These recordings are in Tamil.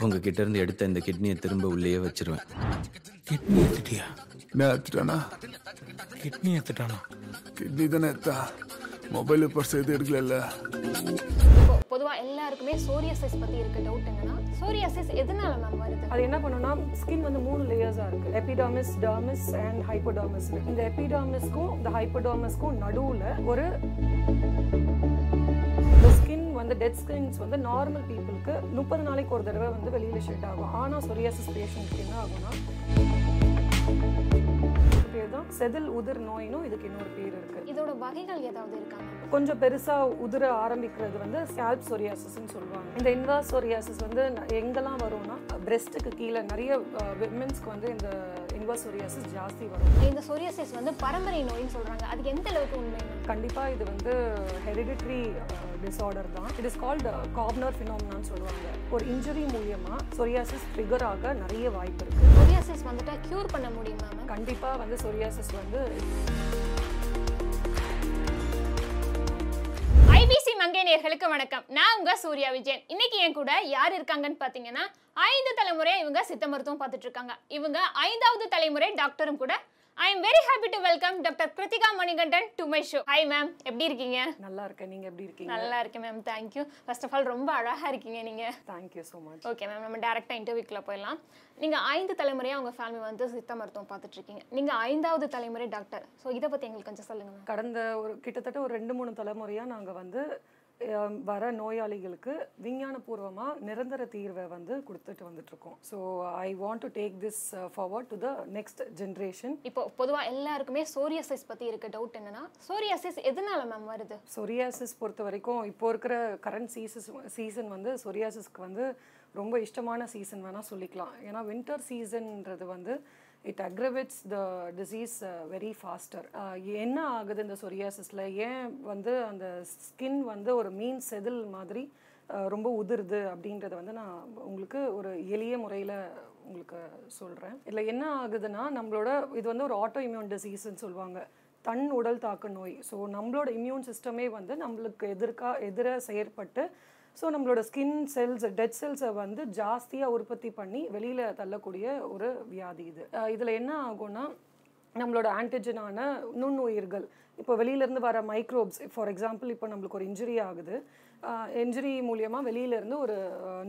உங்ககிட்ட இருந்து எடுத்த இந்த கிட்னியை திரும்ப உள்ளேயே வச்சிருவேன். கிட்னி எடுத்துட்டியா? நான் எடுத்துட்டானா? கிட்னி எடுத்துட்டானா? கிட்னி தானே எடுத்தா? மொபைல் பர்ஸ் எது எடுக்கல இப்போ பொதுவா எல்லாருக்குமே சோரியாசிஸ் பத்தி இருக்க டவுட் என்னன்னா சோரியாசிஸ் எதனால மேம் வருது? அது என்ன பண்ணுன்னா ஸ்கின் வந்து மூணு லேயர்ஸாக இருக்கு. எபிடாமிஸ் டர்மிஸ் அண்ட் ஹைப்போடர்மிஸ் இந்த எபிடாமிஸ்க்கும் இந்த ஹைப்போடர்மிஸ்க்கும் நடுவில் ஒரு வந்து டெட் ஸ்கின்ஸ் வந்து நார்மல் பீப்புளுக்கு முப்பது நாளைக்கு ஒரு தடவை வந்து வெளியில ஷெட் ஆகும். ஆனால் சொரியாசிஸ் பேஷண்ட்க்கு என்ன ஆகும்னா பேர் தான் செதில் உதிர் நோயினும் இதுக்கு இன்னொரு பேர் இருக்கு. இதோட வகைகள் ஏதாவது இருக்கா மேம்? கொஞ்சம் பெருசா உதிர ஆரம்பிக்கிறது வந்து ஸ்கேல்ப் சொரியாசிஸ்னு சொல்லுவாங்க. இந்த இன்வர்ஸ் சொரியாசிஸ் வந்து எங்கெல்லாம் வரும்னா பிரெஸ்ட்டுக்கு கீழே நிறைய விமென்ஸ்க்கு வந்து இந்த இன்வர்ஸ் சொரியாசிஸ் ஜாஸ்தி வரும். இந்த சோரியாசிஸ் வந்து பரம்பரை நோயின்னு சொல்றாங்க. அது எந்த அளவுக்கு உண்மை மேம் கண்டிப்பா இது வந்து ஹெரிடிட்ரி டிஸார்டர் தான். இட் இஸ் கால்டு காப்னர் ஃபினோம்னான்னு சொல்லுவாங்க. ஒரு இன்ஜுரி மூலியமா சொரியாசிஸ் ட்ரிகர் ஆக நிறைய வாய்ப்பு இருக்கு. சோரியாசிஸ் வந்துட்டு கியூர் பண்ண முடியுமா மேம் கண்டிப்பா வந்து சொரியாசிஸ் வந்து ஐபிசி மங்கை நேயர்களுக்கு வணக்கம். நான் உங்க சூர்யா விஜயன். இன்னைக்கு என் கூட யார் இருக்காங்கன்னு பாத்தீங்கன்னா ஐந்து தலைமுறையா இவங்க சித்த மருத்துவம் பார்த்துட்டு இருக்காங்க. இவங்க ஐந்தாவது தலைமுறை டாக்டரும் கூட I'm very happy to welcome doctor Krithika Manikandan to my show hi ma'am எப்படி இருக்கீங்க? நல்லா இருக்கேன். நீங்க எப்படி இருக்கீங்க? நல்லா இருக்கேன் ma'am thank you first of all ரொம்ப அழகா இருக்கீங்க நீங்க. Thank you so much okay ma'am நம்ம டேரெக்டாக இன்டர்வியூக்குள்ள போயிடலாம். நீங்கள் ஐந்து தலைமுறையாக உங்கள் ஃபேமிலி வந்து சித்த மருத்துவம் பார்த்துட்டு இருக்கீங்க. நீங்கள் ஐந்தாவது தலைமுறை டாக்டர் ஸோ இதை பற்றி எங்களுக்கு கொஞ்சம் சொல்லுங்க கடந்த ஒரு கிட்டத்தட்ட ஒரு ரெண்டு மூணு தலைமுறையாக நாங்கள் வந்து வர நோயாளிகளுக்கு விஞ்ஞானபூர்வமாக நிரந்தர தீர்வை வந்து கொடுத்துட்டு வந்துட்டுருக்கோம். So I want to take this forward to the next generation இப்போ பொதுவாக எல்லாருக்குமே சோரியாசிஸ் பற்றி இருக்க டவுட் என்னன்னா சோரியாசிஸ் எதனால மேம் வருது? சொரியாசிஸ் பொறுத்த வரைக்கும் இப்போ இருக்கிற கரண்ட் சீசஸ் சீசன் வந்து சொரியாசிஸ்க்கு வந்து ரொம்ப இஷ்டமான சீசன் வேணால் சொல்லிக்கலாம். ஏன்னா வின்டர் சீசன்ன்றது வந்து it aggravates the disease very faster என்ன ஆகுது இந்த சொரியாசிஸில் ஏன் வந்து அந்த ஸ்கின் வந்து ஒரு மீன் செதில் மாதிரி uh, ரொம்ப உதிருது அப்படின்றத வந்து நான் உங்களுக்கு ஒரு எளிய முறையில் உங்களுக்கு சொல்கிறேன் இதில் என்ன ஆகுதுன்னா நம்மளோட இது வந்து ஒரு ஆட்டோ இம்யூன் டிசீஸ்ன்னு சொல்லுவாங்க. தன் உடல் தாக்க நோய். ஸோ நம்மளோட இம்யூன் சிஸ்டமே வந்து நம்மளுக்கு எதிர்க்கா எதிர செயற்பட்டு ஸோ நம்மளோட ஸ்கின் செல்ஸ் டெட் செல்ஸை வந்து ஜாஸ்தியாக உற்பத்தி பண்ணி வெளியில் தள்ளக்கூடிய ஒரு வியாதி இது. இதில் என்ன ஆகும்னா நம்மளோட ஆன்டிஜனான நுண்ணுயிர்கள் இப்போ வெளியிலேருந்து வர மைக்ரோப்ஸ் ஃபார் எக்ஸாம்பிள் இப்போ நம்மளுக்கு ஒரு இன்ஜுரி ஆகுது. என்ஜுரி மூலியமாக வெளியிலேருந்து ஒரு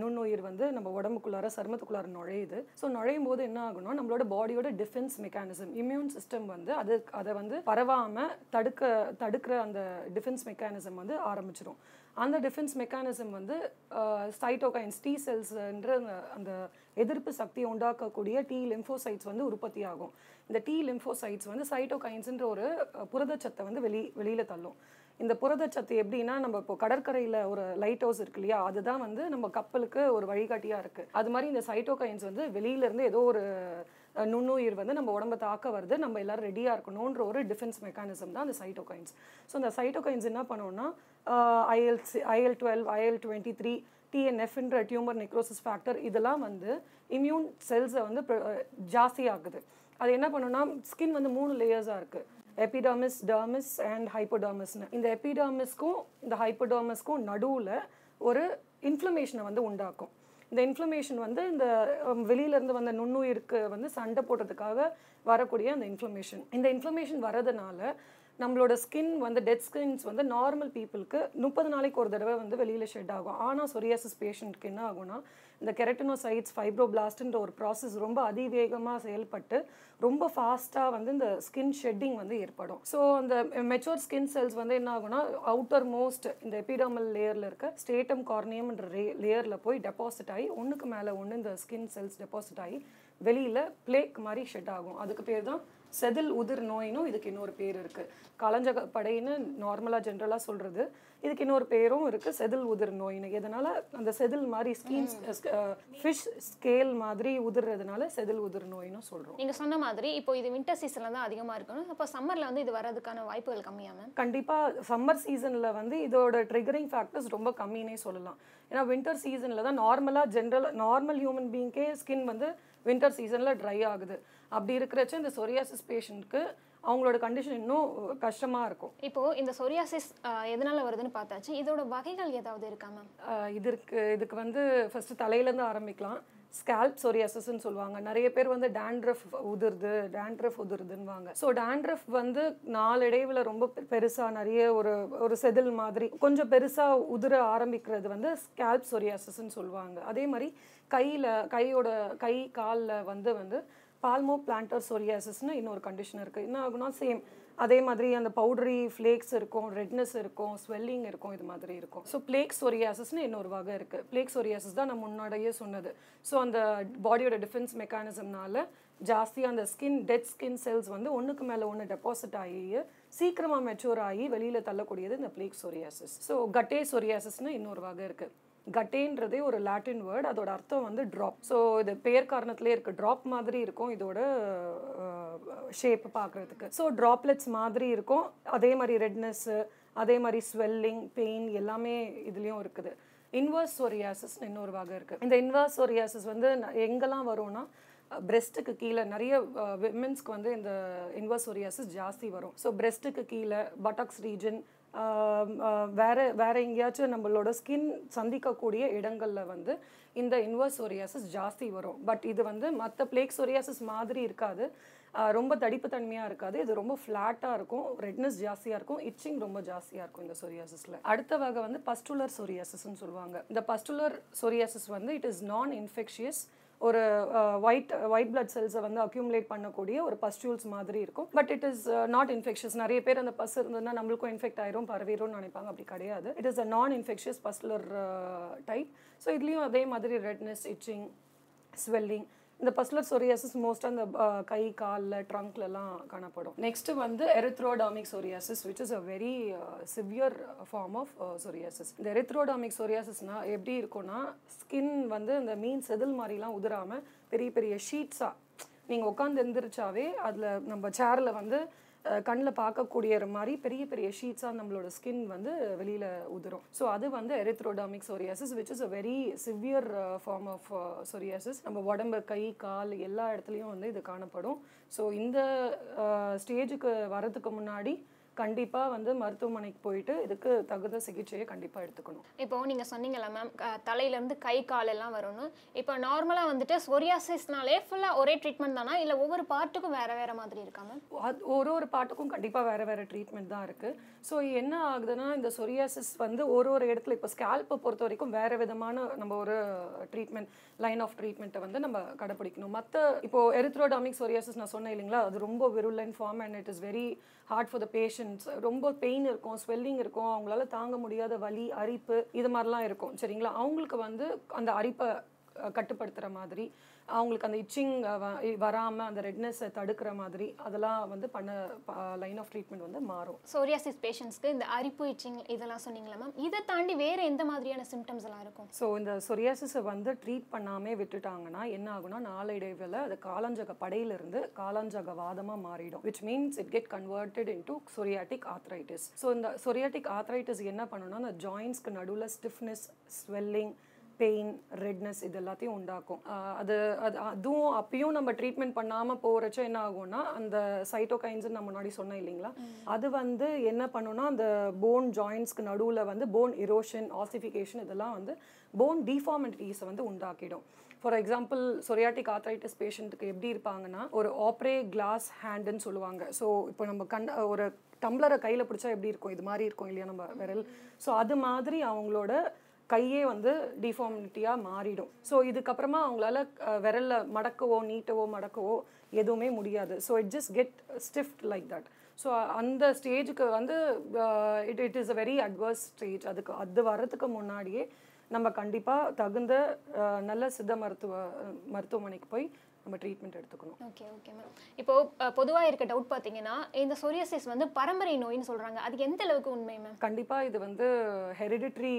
நுண்ணுயிர் வந்து நம்ம உடம்புக்குள்ளார சருமத்துக்குள்ளார நுழையுது. ஸோ நுழையும் போது என்ன ஆகும்னா நம்மளோட பாடியோட டிஃபென்ஸ் மெக்கானிசம் இம்யூன் சிஸ்டம் வந்து அது அதை வந்து பரவாமல் தடுக்க தடுக்கிற அந்த டிஃபென்ஸ் மெக்கானிசம் வந்து ஆரம்பிச்சிடும் அந்த டிஃபென்ஸ் மெக்கானிசம் வந்து சைட்டோகைன்ஸ் டி செல்ஸ்ன்ற அந்த எதிர்ப்பு சக்தியை உண்டாக்கக்கூடிய டி லிம்போசைட்ஸ் வந்து உற்பத்தி ஆகும். இந்த டி லிம்போசைட்ஸ் வந்து சைட்டோகைன்ஸ்ன்ற ஒரு புரதச்சத்தை வந்து வெளி வெளியில் தள்ளும். இந்த புரதச்சத்து எப்படின்னா நம்ம இப்போ கடற்கரையில் ஒரு லைட் ஹவுஸ் இருக்கு இல்லையா அதுதான் வந்து நம்ம கப்பலுக்கு ஒரு வழிகாட்டியாக இருக்குது அது மாதிரி இந்த சைட்டோகைன்ஸ் வந்து வெளியிலேருந்து ஏதோ ஒரு நுண்ணுயிர் வந்து நம்ம உடம்ப தாக்க வருது. நம்ம எல்லோரும் ரெடியாக இருக்கணுன்ற ஒரு டிஃபென்ஸ் மெக்கானிசம் தான் அந்த சைட்டோகைன்ஸ் ஸோ அந்த சைட்டோகைன்ஸ் என்ன பண்ணுவோம்னா IL IL twelve IL twenty three டிஎன்எஃப்ன்ற tumour necrosis factor இதெல்லாம் வந்து இம்யூன் செல்ஸை வந்து ஜாஸ்தியாகுது அது என்ன பண்ணுன்னா ஸ்கின் வந்து மூணு லேயர்ஸாக இருக்குது எபிடாமிஸ் டர்மிஸ் அண்ட் ஹைப்போடர்மிஸ்னு இந்த எபிடாமிஸ்க்கும் இந்த ஹைப்போடர்மிஸ்க்கும் நடுவில் ஒரு இன்ஃப்ளமேஷனை வந்து உண்டாக்கும். இந்த இன்ஃப்ளமேஷன் வந்து இந்த வெளியிலேருந்து வெளியில இருந்து வந்த நுண்ணுயிருக்கு வந்து சண்டை போடுறதுக்காக வரக்கூடிய அந்த இன்ஃப்ளமேஷன் இந்த இன்ஃப்ளமேஷன் வரதுனால நம்மளோட ஸ்கின் வந்து டெட் ஸ்கின்ஸ் வந்து நார்மல் பீப்புளுக்கு முப்பது நாளைக்கு ஒரு தடவை வந்து வெளியில் ஷெட் ஆகும். ஆனால் சொரியாசிஸ் பேஷண்ட்க்கு என்ன ஆகும்னா இந்த கெரட்டனோசைட்ஸ் ஃபைப்ரோபிளாஸ்ட்ன்ற ஒரு ப்ராசஸ் ரொம்ப அதிவேகமாக செயல்பட்டு ரொம்ப ஃபாஸ்ட்டாக வந்து இந்த ஸ்கின் ஷெட்டிங் வந்து ஏற்படும். ஸோ அந்த மெச்சோர் ஸ்கின் செல்ஸ் வந்து என்ன ஆகும்னா அவுட்டர் மோஸ்ட் இந்த எபிடாமல் லேயரில் இருக்க ஸ்டேட்டம் கார்னியம்ன்ற ரே லேயரில் போய் டெபாசிட் ஆகி ஒன்றுக்கு மேலே ஒன்று இந்த ஸ்கின் செல்ஸ் டெபாசிட் ஆகி வெளியில் பிளேக் மாதிரி ஷெட் ஆகும். அதுக்கு பேர் தான் செதில் உதிர் நோயினும் இதுக்கு இன்னொரு பேர் இருக்குது கலஞ்ச படைன்னு நார்மலாக ஜென்ரலாக சொல்கிறது இதுக்கு இன்னொரு பேரும் இருக்குது செதில் உதிர் நோயின்னு. இதனால் அந்த செதில் மாதிரி ஸ்கீன் ஃபிஷ் ஸ்கேல் மாதிரி உதிர்றதுனால செதில் உதிர் நோயின்னு சொல்கிறோம் நீங்கள் சொன்ன மாதிரி இப்போ இது வின்டர் சீசனில் தான் அதிகமாக இருக்கணும் அப்போ சம்மரில் வந்து இது வர்றதுக்கான வாய்ப்புகள் கம்மியா மேம் கண்டிப்பாக சம்மர் சீசனில் வந்து இதோட ட்ரிகரிங் ஃபேக்டர்ஸ் ரொம்ப கம்மினே சொல்லலாம். ஏன்னா வின்டர் சீசனில் தான் நார்மலாக ஜென்ரல் நார்மல் ஹியூமன் பீயிங்க்கே ஸ்கின் வந்து வின்டர் சீசனில் ட்ரை ஆகுது. அப்படி இருக்கிறச்ச இந்த சொரியாசிஸ் பேஷண்ட்க்கு அவங்களோட கண்டிஷன் இன்னும் கஷ்டமாக இருக்கும். இப்போ இந்த சொரியாசிஸ் எதனால வருதுன்னு பார்த்தாச்சு? இதோட வகைகள் ஏதாவது இருக்கா மேம் இதற்கு இதுக்கு வந்து ஃபஸ்ட்டு தலையிலேருந்து ஆரம்பிக்கலாம். ஸ்கேல்ப் சொரியாசிஸ்ன்னு சொல்லுவாங்க. நிறைய பேர் வந்து டேண்ட்ரஃப் உதிருது டேண்ட்ரஃப் உதிருதுன்னுவாங்க. ஸோ டேண்ட்ரஃப் வந்து நாளடைவில் ரொம்ப பெ- பெருசா நிறைய ஒரு ஒரு செதில் மாதிரி கொஞ்சம் பெருசா உதிர ஆரம்பிக்கிறது வந்து ஸ்கேல்ப் சொரியாசிஸ்ன்னு சொல்லுவாங்க. அதே மாதிரி கையில் கையோட கை காலில் வந்து வந்து பால்மோ பிளான்டர் சொரியாசிஸ்னு இன்னொரு கண்டிஷன் இருக்குது என்ன ஆகுனா சேம் அதே மாதிரி அந்த பவுடரி ஃப்ளேக்ஸ் இருக்கும் ரெட்னஸ் இருக்கும் ஸ்வெல்லிங் இருக்கும் இது மாதிரி இருக்கும். ஸோ பிளேக் சொரியாசிஸ்னு இன்னொரு வகை இருக்குது பிளேக் சொரியாசிஸ் தான் நான் முன்னாடியே சொன்னது. ஸோ அந்த பாடியோட டிஃபென்ஸ் மெக்கானிசம்னால ஜாஸ்தியாக அந்த ஸ்கின் டெட் ஸ்கின் செல்ஸ் வந்து ஒன்றுக்கு மேலே ஒன்று டெபாசிட் ஆகி சீக்கிரமாக மெச்சூர் ஆகி வெளியில் தள்ளக்கூடியது இந்த பிளேக் சொரியாசிஸ் ஸோ கட்டே சொரியாசிஸ்னு இன்னொரு வகை இருக்குது கட்டேன்றதே ஒரு லாட்டின் வேர்ட் அதோட அர்த்தம் வந்து ட்ராப் ஸோ இது பேர் காரணத்திலே இருக்கு ட்ராப் மாதிரி இருக்கும் இதோட ஷேப் பார்க்குறதுக்கு. ஸோ ட்ராப்லெட்ஸ் மாதிரி இருக்கும். அதே மாதிரி ரெட்னஸ்ஸு அதே மாதிரி ஸ்வெல்லிங் பெயின் எல்லாமே இதுலேயும் இருக்குது. இன்வர்ஸ் சொரியாசிஸ் இன்னொரு வகை இருக்குது இந்த இன்வர்ஸ் சொரியாசிஸ் வந்து எங்கெல்லாம் வரும்னா பிரெஸ்ட்டுக்கு கீழே நிறைய விமென்ஸ்க்கு வந்து இந்த இன்வர்ஸ் சொரியாசிஸ் ஜாஸ்தி வரும். ஸோ பிரெஸ்ட்டுக்கு கீழே பட்டாக்ஸ் ரீஜன் வேறு வேறு எங்கேயாச்சும் நம்மளோட ஸ்கின் சந்திக்கக்கூடிய இடங்களில் வந்து இந்த இன்வர்ஸ் சொரியாசிஸ் ஜாஸ்தி வரும். பட் இது வந்து மற்ற பிளேக் சொரியாசிஸ் மாதிரி இருக்காது. ரொம்ப தடிப்பு தன்மையாக இருக்காது. இது ரொம்ப ஃப்ளாட்டாக இருக்கும். ரெட்னஸ் ஜாஸ்தியாக இருக்கும். இச்சிங் ரொம்ப ஜாஸ்தியாக இருக்கும் இந்த சொரியாசிஸில். அடுத்த வகை வந்து பஸ்டுலர் சொரியாசிஸ்ன்னு சொல்லுவாங்க. இந்த பஸ்டுலர் சொரியாசிஸ் வந்து இட் இஸ் நான் இன்ஃபெக்ஷியஸ் ஒரு ஒயிட் ஒயிட் பிளட் செல்ஸை வந்து அக்யூமுலேட் பண்ணக்கூடிய ஒரு பஸ்டியூல்ஸ் மாதிரி இருக்கும். But it is not infectious நிறைய பேர் அந்த பஸ் இருந்ததுன்னா நம்மளுக்கும் இன்ஃபெக்ட் ஆயிரும் பரவிடும்னு நினைப்பாங்க. அப்படி கிடையாது. இட் இஸ் அ நான் இன்ஃபெக்ஷியஸ் பஸ்லர் டைப் ஸோ இதுலேயும் அதே மாதிரி ரெட்னஸ் இச்சிங் ஸ்வெல்லிங் இந்த பஸ்லர் சொரியாசிஸ் மோஸ்ட்டாக அந்த கை காலில் ட்ரங்க்லலாம் காணப்படும். நெக்ஸ்ட் வந்து erythrodermic psoriasis which is a very severe form of psoriasis இந்த எரித்ரோடாமிக் சொரியாசிஸ்னால் எப்படி இருக்கும்னா ஸ்கின் வந்து இந்த மீன் செதில் மாதிரிலாம் உதிராம பெரிய பெரிய ஷீட்ஸாக நீங்கள் உட்காந்து எந்திரிச்சாவே அதில் நம்ம சேரில் வந்து கண்ணில் பார்க்கக்கூடிய மாதிரி பெரிய பெரிய ஷீட்ஸாக நம்மளோட ஸ்கின் வந்து வெளியில் உதிரும். ஸோ அது வந்து erythrodermic psoriasis which is a very severe form of psoriasis நம்ம உடம்பு கை கால் எல்லா இடத்துலையும் வந்து இது காணப்படும். ஸோ இந்த ஸ்டேஜுக்கு வரதுக்கு முன்னாடி கண்டிப்பாக வந்து மருத்துவமனைக்கு போயிட்டு இதுக்கு தகுந்த சிகிச்சையை கண்டிப்பாக எடுத்துக்கணும். இப்போ நீங்க சொன்னீங்கல்ல மேம் தலையில இருந்து கை கால் எல்லாம் வரும்னு. இப்போ நார்மலா வந்துட்டு சொரியாசிஸ்னாலே ஃபுல்லா ஒரே ட்ரீட்மெண்ட் தானா? இல்ல ஒவ்வொரு பார்ட்டுக்கும் வேற வேற மாதிரி இருக்கா மேம் ஒரு ஒரு பாட்டுக்கும் கண்டிப்பாக வேறு வேறு ட்ரீட்மெண்ட் தான் இருக்குது ஸோ என்ன ஆகுதுன்னா இந்த சொரியாசிஸ் வந்து ஒரு ஒரு இடத்துல இப்போ ஸ்கேல்ப்பை பொறுத்த வரைக்கும் வேறு விதமான நம்ம ஒரு ட்ரீட்மெண்ட் லைன் ஆஃப் ட்ரீட்மெண்ட்டை வந்து நம்ம கடைப்பிடிக்கணும். மற்ற இப்போ எரித்ரோடாமிக் சொரியாசிஸ் நான் சொன்னேன் இல்லைங்களா? அது ரொம்ப virulent form and it is very hard for the patients ரொம்ப பெயின் இருக்கும் ஸ்வெல்லிங் இருக்கும் அவங்களால தாங்க முடியாத வலி அரிப்பு இது மாதிரிலாம் இருக்கும். சரிங்களா? அவங்களுக்கு வந்து அந்த அரிப்பை கட்டுப்படுத்துகிற மாதிரி அவங்களுக்கு அந்த இச்சிங் வராமல் அந்த ரெட்னஸை தடுக்கிற மாதிரி அதெல்லாம் வந்து பண்ண லைன் ஆஃப் ட்ரீட்மெண்ட் வந்து மாறும். சோரியாசிஸ் பேஷண்ட்ஸ்க்கு இந்த அரிப்பு இச்சிங் இதெல்லாம் சொன்னீங்களா மேம் இதை தாண்டி வேற எந்த மாதிரியான சிம்டம்ஸ் எல்லாம் இருக்கும்? ஸோ இந்த சொரியாசிஸை வந்து ட்ரீட் பண்ணாமே விட்டுட்டாங்கன்னா என்ன ஆகும்னா நாளடைவில் அது காலஞ்சக படையிலிருந்து காலஞ்சக வாதமாக மாறிடும். Which means it get converted into psoriatic arthritis so இந்த சொரியாட்டிக் ஆத்ரைட்டிஸ் என்ன பண்ணுன்னா அந்த ஜாயின்ஸ்க்கு நடுவில் ஸ்டிஃப்னஸ் ஸ்வெல்லிங் பெயின் ரெட்னஸ் இது எல்லாத்தையும் உண்டாக்கும் அது அது அதுவும் அப்பயும் நம்ம ட்ரீட்மெண்ட் பண்ணாமல் போகிறச்ச என்ன ஆகும்னா அந்த சைட்டோகைன்ஸ் நம்ம முன்னாடி சொன்னேன் இல்லைங்களா? அது வந்து என்ன பண்ணுன்னா அந்த போன் ஜாயின்ஸ்க்கு நடுவில் வந்து போன் இரோஷன் ஆசிஃபிகேஷன் இதெல்லாம் வந்து போன் டிஃபார்மிட்டிஸை வந்து உண்டாக்கிடும். ஃபார் எக்ஸாம்பிள் சொரியாட்டிக் ஆர்த்ரைட்டிஸ் பேஷண்ட்டுக்கு எப்படி இருப்பாங்கன்னா ஒரு ஆப்ரே கிளாஸ் ஹேண்டுன்னு சொல்லுவாங்க. ஸோ இப்போ நம்ம கண் ஒரு டம்ளரை கையில் பிடிச்சா எப்படி இருக்கும்? இது மாதிரி இருக்கும் இல்லையா நம்ம விரல்? ஸோ அது மாதிரி அவங்களோட கையே வந்து டிஃபார்மிட்டியாக மாறிடும். ஸோ இதுக்கப்புறமா அவங்களால விரலில் மடக்கவோ நீட்டவோ மடக்கவோ எதுவுமே முடியாது. So it just get stiffed like that so அந்த ஸ்டேஜுக்கு வந்து it it is a very adverse stage அதுக்கு அது வர்றதுக்கு முன்னாடியே நம்ம கண்டிப்பாக தகுந்த நல்ல சித்த மருத்துவ மருத்துவமனைக்கு போய் நம்ம ட்ரீட்மெண்ட் எடுத்துக்கணும். ஓகே ஓகே மேம் இப்போ பொதுவா இருக்க டவுட் பார்த்தீங்கன்னா இந்த சொரியாசிஸ் வந்து பரம்பரை நோயின்னு சொல்றாங்க. அது எந்த அளவுக்கு உண்மை மேம் கண்டிப்பாக இது வந்து ஹெரிடிட்ரி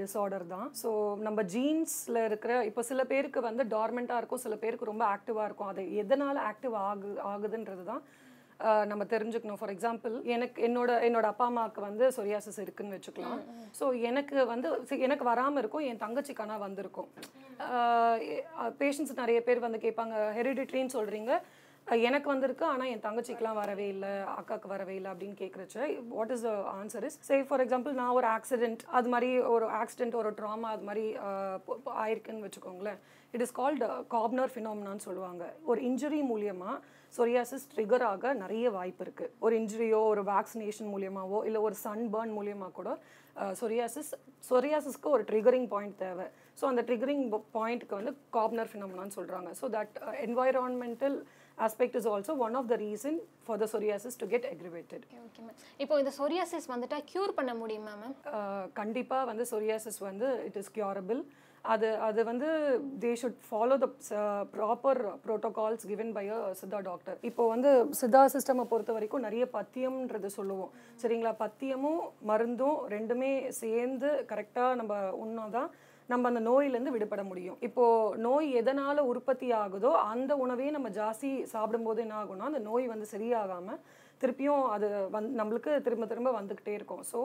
டிஸார்டர் தான். ஸோ நம்ம ஜீன்ஸில் இருக்கிற இப்போ சில பேருக்கு வந்து டார்மெண்ட்டாக இருக்கும் சில பேருக்கு ரொம்ப ஆக்டிவாக இருக்கும். அது எதனால் ஆக்டிவ் ஆகு ஆகுதுன்றது தான் நம்ம தெரிஞ்சுக்கணும். ஃபார் எக்ஸாம்பிள் எனக்கு என்னோட என்னோட அப்பா அம்மாவுக்கு வந்து சொரியாசிஸ் இருக்குன்னு வச்சுக்கலாம். ஸோ எனக்கு வந்து எனக்கு வராமல் இருக்கும் என் தங்கச்சிக்கானா வந்திருக்கும். பேஷண்ட்ஸ் நிறைய பேர் வந்து கேட்பாங்க ஹெரிடிட்ரின்னு சொல்கிறீங்க எனக்கு வந்திருக்கு ஆனால் என் தங்கச்சிக்கெலாம் வரவே இல்லை அக்காவுக்கு வரவே இல்லை அப்படின்னு கேட்குறச்ச what is the answer is say for example நான் ஒரு ஆக்சிடென்ட் அது மாதிரி ஒரு ஆக்சிடென்ட் ஒரு ட்ராமா அது மாதிரி ஆயிருக்குன்னு வச்சுக்கோங்களேன். இட் இஸ் கால்டு காப்னர் ஃபினாமினான்னு சொல்லுவாங்க. ஒரு இன்ஜுரி மூலியமாக சொரியாசிஸ் ட்ரிகர் ஆக நிறைய வாய்ப்பு இருக்குது ஒரு இன்ஜுரியோ ஒரு வேக்சினேஷன் மூலியமாவோ இல்லை ஒரு சன் பர்ன் மூலியமாக கூட சொரியாசிஸ் சொரியாசிஸ்க்கு ஒரு ட்ரிகரிங் பாயிண்ட் தேவை. ஸோ அந்த ட்ரிகரிங் பாயிண்ட்க்கு வந்து காப்னர் ஃபினாமினான்னு சொல்கிறாங்க so that environmental aspect is also one of the reason for the psoriasis to get aggravated. Okay ma'am இப்போ இந்த சொரியாசிஸ் வந்துட்டா க்யூர் பண்ண முடியுமா மேம் கண்டிப்பாக வந்து சொரியாசிஸ் வந்து இட் இஸ் கியூரபிள் அது அது வந்து they should follow the proper protocols given by a Siddha doctor இப்போ வந்து சித்தா சிஸ்டமை பொறுத்த வரைக்கும் நிறைய பத்தியம்ன்றது சொல்லுவோம். சரிங்களா? பத்தியமும் மருந்தும் ரெண்டுமே சேர்ந்து கரெக்டாக நம்ம உண்ணாதான் நம்ம அந்த நோயிலேருந்து விடுபட முடியும். இப்போ நோய் எதனால உற்பத்தி ஆகுதோ அந்த உணவே நம்ம ஜாஸ்தி சாப்பிடும்போது என்ன ஆகும்னா அந்த நோய் வந்து சரியாகாம திருப்பியும் அது வந் நம்மளுக்கு திரும்ப திரும்ப வந்துக்கிட்டே இருக்கும். So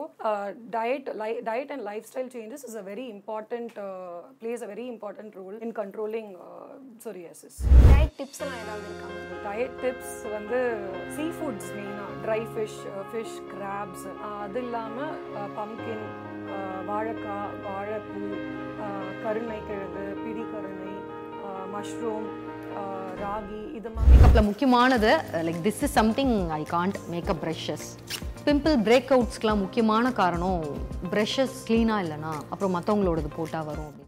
diet lie diet and lifestyle changes is a very important place a very important role in controlling psoriasis diet tips எல்லாம் ஏதாவது இருக்கா? Ma'am? டயட் டிப்ஸ் வந்து சீ ஃபுட்ஸ் மெயினாக ட்ரை ஃபிஷ் ஃபிஷ் கிராப்ஸ் அது இல்லாமல் பம்கின் வாழைக்காய் வாழைப்பூ கருணை கிழங்கு பிடி கருணை மஷ்ரூம் ராகி இது மாதிரி மேக்கப்பில் முக்கியமானது like this is something I can't makeup brushes pimple break அவுட்ஸ்க்கெலாம் முக்கியமான காரணம் ப்ரெஷஸ் க்ளீனாக இல்லைனா அப்புறம் மற்றவங்களோடது போட்டால் வரும். அப்படின்னு